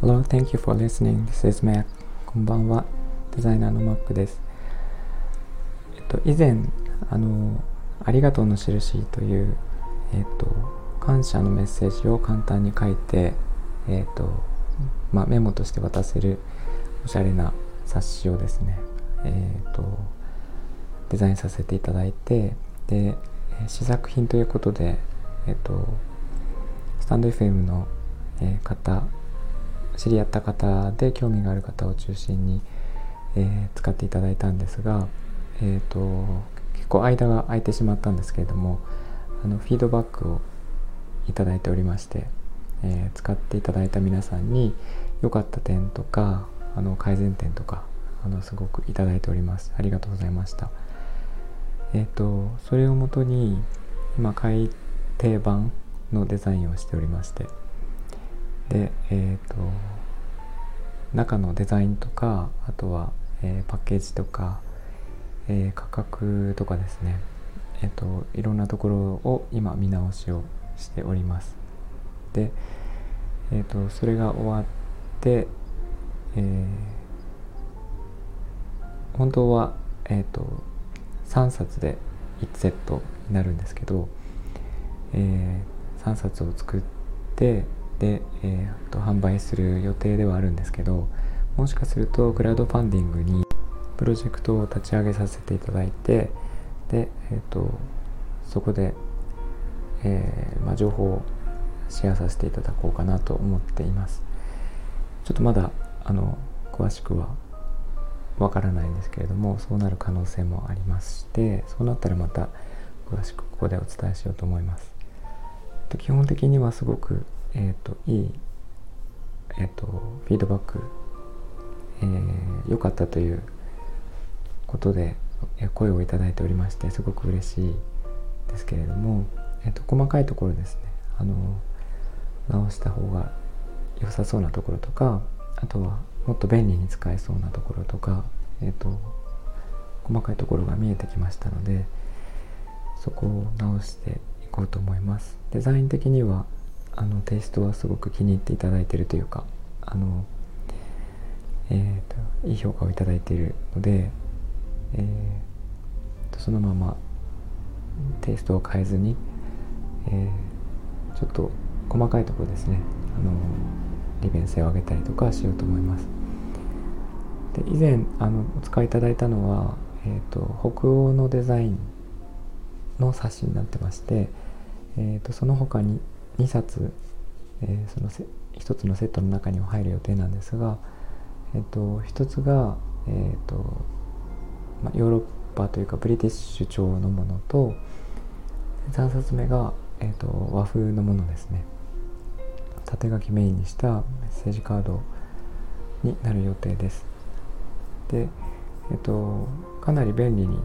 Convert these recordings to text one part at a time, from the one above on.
Hello, thank you for listening. This is Mac. こんばんは。デザイナーの Mac です。えっと、以前、あの、ありがとうの印という、えっと、感謝のメッセージを簡単に書いて、えっと、まあ、メモとして渡せるおしゃれな冊子をですね、えっと、デザインさせていただいて、で、試作品ということで、えっと、スタンド FM の、え方知り合った方で興味がある方を中心に、えー、使っていただいたんですが、えーと、結構間が空いてしまったんですけれどもあのフィードバックをいただいておりまして、えー、使っていただいた皆さんに良かった点とかあの改善点とかあのすごくいただいております。ありがとうございました。えっ、ー、とそれをもとに今改訂版のデザインをしておりまして。でえっ、ー、と中のデザインとかあとは、えー、パッケージとか、えー、価格とかですね。えっ、といろんなところを今見直しをしております。でえっ、とそれが終わってえ本当はえっ、と3冊で1セットになるんですけど、え3冊を作ってで、えー、と販売する予定ではあるんですけどもしかするとクラウドファンディングにプロジェクトを立ち上げさせていただいてで、えーと、そこで、えー、まあ、情報をシェアさせていただこうかなと思っています。ちょっとまだあの詳しくはわからないんですけれどもそうなる可能性もありましてそうなったらまた詳しくここでお伝えしようと思います。基本的にはすごくえ、ー、といい、え、ー、とフィードバック良、えー、かったということで声をいただいておりましてすごく嬉しいですけれども、えーと、細かいところですね。あの直した方が良さそうなところとかあとはもっと便利に使えそうなところとか、えーと細かいところが見えてきましたのでそこを直してこうと思います。デザイン的にはあのテイストはすごく気に入っていただいているというかあの、えーと、いい評価をいただいているので、えーと、そのままテイストを変えずに、えー、ちょっと細かいところですね。あの利便性を上げたりとかしようと思います。で以前あのお使いいただいたのは、えー、と北欧のデザインの冊子になってまして、えー、とその他に2冊、えー、その1つのセットの中には入る予定なんですが、えーと、1つが、えーとまあ、ヨーロッパというかブリティッシュ調のものと3冊目が、えーと、和風のものですね。縦書きメインにしたメッセージカードになる予定です。で、えーとかなり便利に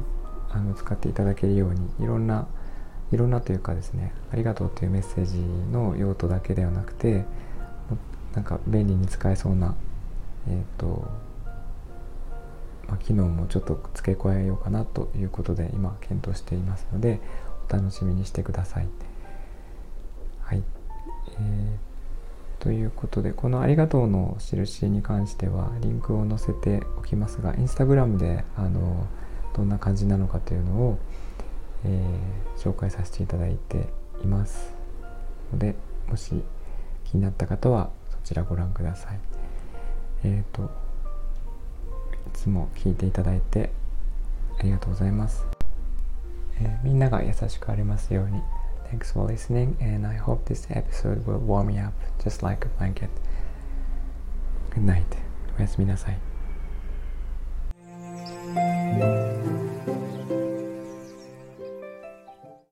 あの使っていただけるようにいろんないろんなというかですねありがとうというメッセージの用途だけではなくてなんか便利に使えそうなえっ、ー、と、まあ、機能もちょっと付け加えようかなということで今検討していますのでお楽しみにしてください。はい、えー、ということでこの「ありがとう」の印に関してはリンクを載せておきますがインスタグラムであのどんな感じなのかというのをえー、紹介させていただいていますのでもし気になった方はそちらご覧ください。えっ、ー、といつも聞いていただいてありがとうございます、えー、みんなが優しくありますように。Thanks for listening and I hope this episode will warm me up just like a blanket. Good night. おやすみなさい。